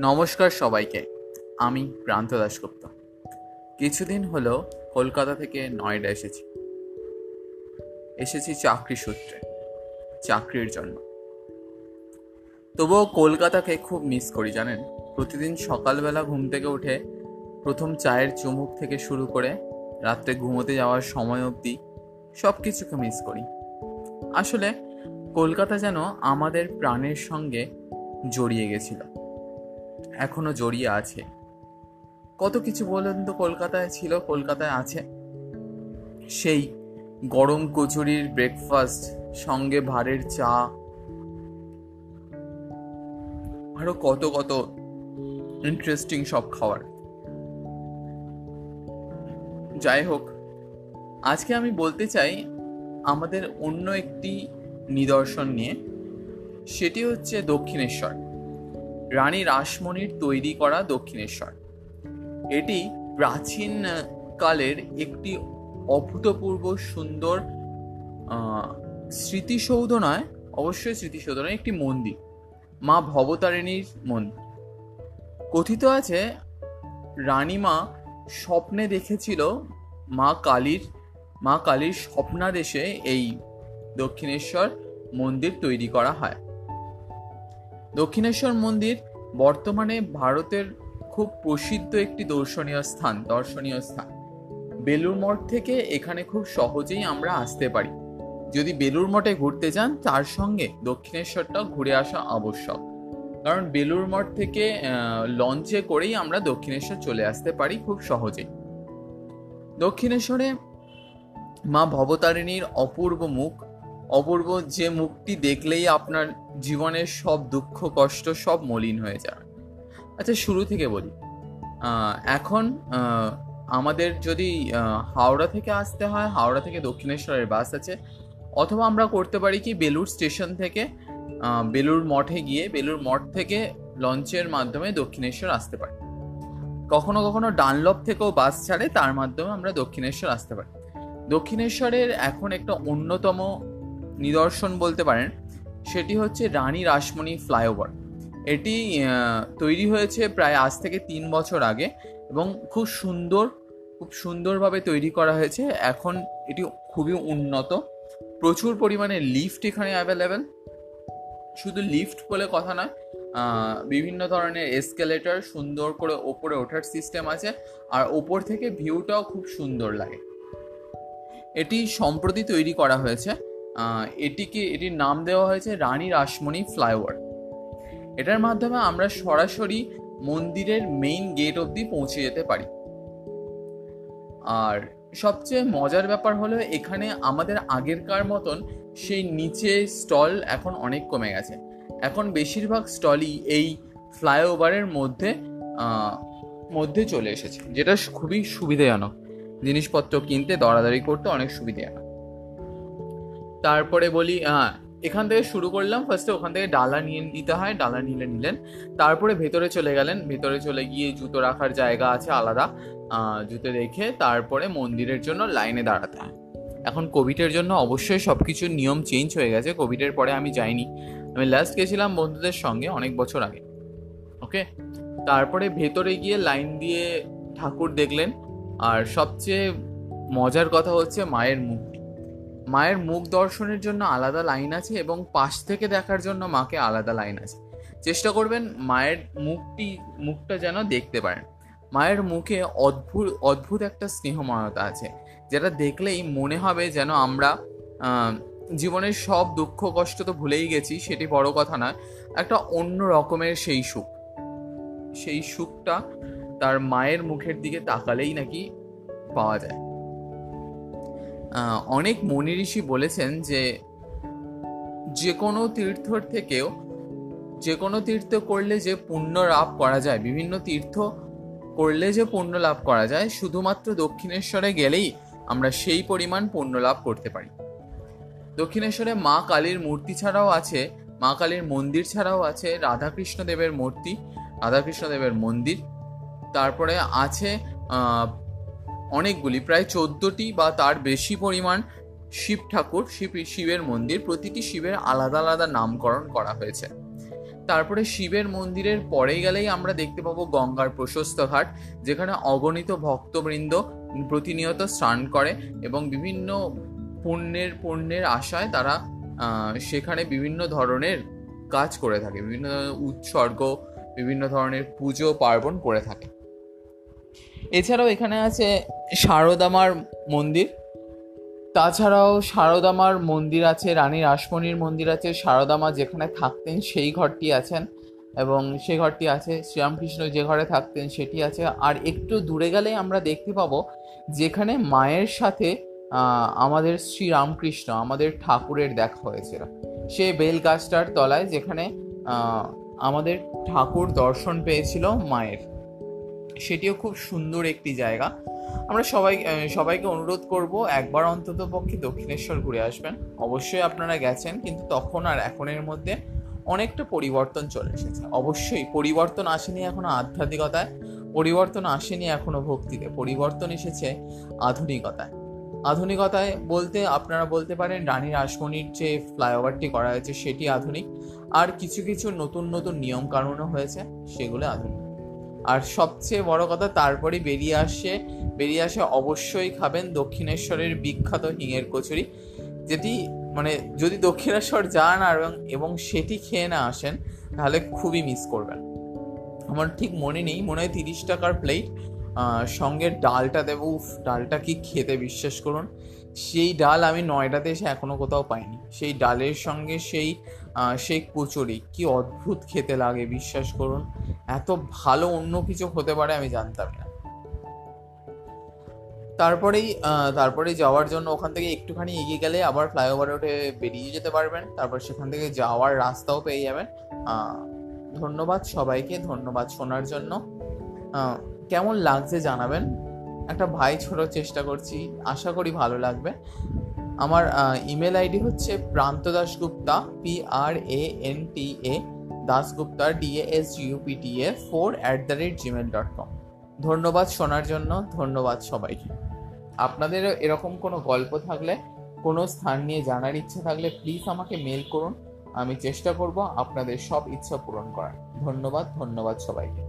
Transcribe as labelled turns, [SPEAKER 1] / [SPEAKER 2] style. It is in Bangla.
[SPEAKER 1] নমস্কার সবাইকে, আমি প্রান্ত দাশগুপ্ত। কিছুদিন হলো কলকাতা থেকে নয়ডা এসেছি। এসেছি চাকরি সূত্রে, চাকরির জন্য। তবুও কলকাতাকে খুব মিস করি, জানেন? প্রতিদিন সকালবেলা ঘুম থেকে উঠে প্রথম চায়ের চুমুক থেকে শুরু করে রাত্রে ঘুমোতে যাওয়ার সময় অবধি সব কিছুকে মিস করি। আসলে কলকাতা যেন আমাদের প্রাণের সঙ্গে জড়িয়ে গেছিল। এখনও জড়িয়ে আছে। কত কিছু বলেন তো, কলকাতায় ছিল, কলকাতায় আছে। সেই গরম কচুরির ব্রেকফাস্ট সঙ্গে ভারের চা। আরও কত কত ইন্টারেস্টিং সব খাবার যাই হোক, আজকে আমি বলতে চাই আমাদের অন্য একটি নিদর্শন নিয়ে। সেটি হচ্ছে দক্ষিণেশ্বর। রানী রাসমণির তৈরি করা দক্ষিণেশ্বর। এটি প্রাচীন কালের একটি অভূতপূর্ব সুন্দর স্মৃতিসৌধ নয়, অবশ্যই স্মৃতিসৌধ নয়, একটি মন্দির, মা ভবতারিণীর মন্দির। কথিত আছে, রানীমা স্বপ্নে দেখেছিল মা কালীর মা কালীর স্বপ্নাদেশে এই দক্ষিণেশ্বর মন্দির তৈরি করা হয়। দক্ষিণেশ্বর মন্দির বর্তমানে ভারতের খুব প্রসিদ্ধ একটি দর্শনীয় স্থান দর্শনীয় স্থান। বেলুর মঠ থেকে এখানে খুব সহজেই আমরা আসতে পারি। যদি বেলুর মঠে ঘুরতে যান, তার সঙ্গে দক্ষিণেশ্বরটা ঘুরে আসা আবশ্যক। কারণ বেলুর মঠ থেকে লঞ্চে করেই আমরা দক্ষিণেশ্বর চলে আসতে পারি খুব সহজেই। দক্ষিণেশ্বরে মা ভবতারিণীর অপূর্ব মুখ অপূর্ব, যে মুখটি দেখলেই আপনার জীবনের সব দুঃখ, কষ্ট সব মলিন হয়ে যাবে আচ্ছা শুরু থেকে বলি। এখন আমাদের যদি হাওড়া থেকে আসতে হয়, হাওড়া থেকে দক্ষিণেশ্বরের বাস আছে, অথবা আমরা করতে পারি কি বেলুর স্টেশন থেকে বেলুর মঠে গিয়ে বেলুর মঠ থেকে লঞ্চের মাধ্যমে দক্ষিণেশ্বর আসতে পারি। কখনো কখনো ডানলপ থেকেও বাস ছাড়ে, তার মাধ্যমে আমরা দক্ষিণেশ্বর আসতে পারি। দক্ষিণেশ্বরের এখন একটা অন্যতম নিদর্শন বলতে পারেন, সেটি হচ্ছে রানী রাসমণি ফ্লাইওভার। এটি তৈরি হয়েছে প্রায় আজ থেকে তিন বছর আগে এবং খুব সুন্দর, খুব সুন্দরভাবে তৈরি করা হয়েছে। এখন এটি খুবই উন্নত। প্রচুর পরিমাণে লিফট এখানে অ্যাভেলেবেল। শুধু লিফট বলে কথা নয় বিভিন্ন ধরনের এসকেলেটার সুন্দর করে ওপরে ওঠার সিস্টেম আছে আর ওপর থেকে ভিউটাও খুব সুন্দর লাগে। এটি সম্প্রতি তৈরি করা হয়েছে। এটিকে, এটির নাম দেওয়া হয়েছে রানী রাসমণি ফ্লাইওভার। এটার মাধ্যমে আমরা সরাসরি মন্দিরের মেইন গেট অবধি পৌঁছে যেতে পারি। আর সবচেয়ে মজার ব্যাপার হলো, এখানে আমাদের আগেরকার মতন সেই নিচে স্টল এখন অনেক কমে গেছে। এখন বেশিরভাগ স্টলই এই ফ্লাইওভারের মধ্যে মধ্যে চলে এসেছে, যেটা খুবই সুবিধাজনক। জিনিসপত্র কিনতে, দরাদরি করতে অনেক সুবিধাজনক। তারপরে বলি হ্যাঁ এখান থেকে শুরু করলাম। ফার্স্টে ওখান থেকে ডালা নিয়ে নিতে হয়, ডালা নিলে নিলেন। তারপরে ভেতরে চলে গেলেন। ভেতরে চলে গিয়ে জুতো রাখার জায়গা আছে আলাদা জুতো রেখে তারপরে মন্দিরের জন্য লাইনে দাঁড়াতে হয়। এখন কোভিডের জন্য অবশ্যই সব কিছুর নিয়ম চেঞ্জ হয়ে গেছে। কোভিডের পরে আমি যাইনি। আমি লাস্ট গেছিলাম বন্ধুদের সঙ্গে অনেক বছর আগে। ওকে তারপরে ভেতরে গিয়ে লাইন দিয়ে ঠাকুর দেখলেন। আর সবচেয়ে মজার কথা হচ্ছে মায়ের মুখটি মায়ের মুখ দর্শনের জন্য আলাদা লাইন আছে এবং পাশ থেকে দেখার জন্য মাকে আলাদা লাইন আছে। চেষ্টা করবেন মায়ের মুখটি, মুখটা যেন দেখতে পারেন। মায়ের মুখে অদ্ভুত অদ্ভুত একটা স্নেহময়তা আছে, যেটা দেখলেই মনে হবে যেন আমরা জীবনের সব দুঃখ, কষ্ট তো ভুলেই গেছি, সেটি বড় কথা নয়, একটা অন্য রকমের সেই সুখ। সেই সুখটা তার মায়ের মুখের দিকে তাকালেই নাকি পাওয়া যায়। অনেক মনি ঋষি বলেছেন যে যে কোনো তীর্থর থেকেও, যে কোনো তীর্থ করলে যে পুণ্য লাভ করা যায়, বিভিন্ন তীর্থ করলে যে পুণ্য লাভ করা যায়, শুধুমাত্র দক্ষিণেশ্বরে গেলেই আমরা সেই পরিমাণ পুণ্য লাভ করতে পারি। দক্ষিণেশ্বরে মা কালীর মূর্তি ছাড়াও আছে, মা কালীর মন্দির ছাড়াও আছে রাধাকৃষ্ণ দেবের মূর্তি রাধাকৃষ্ণ দেবের মন্দির। তারপরে আছে অনেকগুলি, প্রায় চোদ্দোটি বা তার বেশি পরিমাণ শিব ঠাকুর, শিব, শিবের মন্দির, প্রতিটি শিবের আলাদা আলাদা নামকরণ করা হয়েছে। তারপরে শিবের মন্দিরের পরে গেলেই আমরা দেখতে পাবো গঙ্গার প্রশস্ত ঘাট, যেখানে অগণিত ভক্তবৃন্দ প্রতিনিয়ত স্নান করে এবং বিভিন্ন পুণ্যের পুণ্যের আশায় তারা সেখানে বিভিন্ন ধরনের কাজ করে থাকে, বিভিন্ন উৎসর্গ, বিভিন্ন ধরনের পুজো, পার্বণ করে থাকে। এছাড়াও এখানে আছে শারদামার মন্দির। তাছাড়াও শারদামার মন্দির আছে, রানী রাসমণির মন্দির আছে শারদামা যেখানে থাকতেন সেই ঘরটি আছেন এবং সেই ঘরটি আছে শ্রীরামকৃষ্ণ যে ঘরে থাকতেন সেটি আছে। আর একটু দূরে গেলেই আমরা দেখতে পাবো যেখানে মায়ের সাথে আমাদের শ্রীরামকৃষ্ণ, আমাদের ঠাকুরের দেখা হয়েছিল সে বেল গাছটার তলায় যেখানে আমাদের ঠাকুর দর্শন পেয়েছিল মায়ের। সেটিও খুব সুন্দর একটি জায়গা। আমরা সবাই সবাইকে অনুরোধ করব, একবার অন্তত পক্ষে দক্ষিণেশ্বর ঘুরে আসবেন। অবশ্যই আপনারা গেছেন, কিন্তু তখন আর এখনের মধ্যে অনেকটা পরিবর্তন চলে এসেছে। অবশ্যই পরিবর্তন আসেনি এখনও আধ্যাত্মিকতায়, পরিবর্তন আসেনি এখনও ভক্তিতে, পরিবর্তন এসেছে আধুনিকতায়। আধুনিকতায় বলতে, আপনারা বলতে পারেন রানী রাসমণির যে ফ্লাইওভারটি করা হয়েছে সেটি আধুনিক। আর কিছু কিছু নতুন নতুন নিয়ম কানুনও হয়েছে, সেগুলো আধুনিক। আর সবচেয়ে বড় কথা তারপরে বেরিয়ে আসে বেরিয়ে আসে অবশ্যই খাবেন দক্ষিণেশ্বরের বিখ্যাত হিঙের কচুরি, যেটি মানে যদি দক্ষিণেশ্বর যান আর এবং সেটি খেয়ে না আসেন, তাহলে খুবই মিস করবেন। আমার ঠিক মনে নেই, মনে হয় তিরিশ টাকার প্লেট সঙ্গে ডালটা দেবো, উফ, ডালটা কি খেতে বিশ্বাস করুন। সেই ডাল আমি নয়ডাতে এসে এখনও কোথাও পাইনি। সেই ডালের সঙ্গে সেই সেই কচুরি, কি অদ্ভুত খেতে লাগে, বিশ্বাস করুন। এত ভালো অন্য কিছু হতে পারে আমি জানতাম না। তারপরেই তারপরে যাওয়ার জন্য ওখান থেকে একটুখানি এগিয়ে গেলে আবার ফ্লাইওভারে উঠে বেরিয়ে যেতে পারবেন। তারপর সেখান থেকে যাওয়ার রাস্তাও পেয়ে যাবেন। ধন্যবাদ সবাইকে, ধন্যবাদ শোনার জন্য। কেমন লাগছে জানাবেন? একটা ভাই ছোট চেষ্টা করছি। আশা করি ভালো লাগবে। আমার ইমেল আইডি হচ্ছে Pranta Dasgupta P R A N T A Dasgupta D A S U P T A four at the rate Gmail dot com ধন্যবাদ শোনার জন্য, ধন্যবাদ সবাইকে। আপনাদের এরকম কোনো গল্প থাকলে, কোনো স্থান নিয়ে জানার ইচ্ছা থাকলে প্লিজ আমাকে মেল করুন। আমি চেষ্টা করব আপনাদের সব ইচ্ছা পূরণ করার। ধন্যবাদ ধন্যবাদ সবাইকে।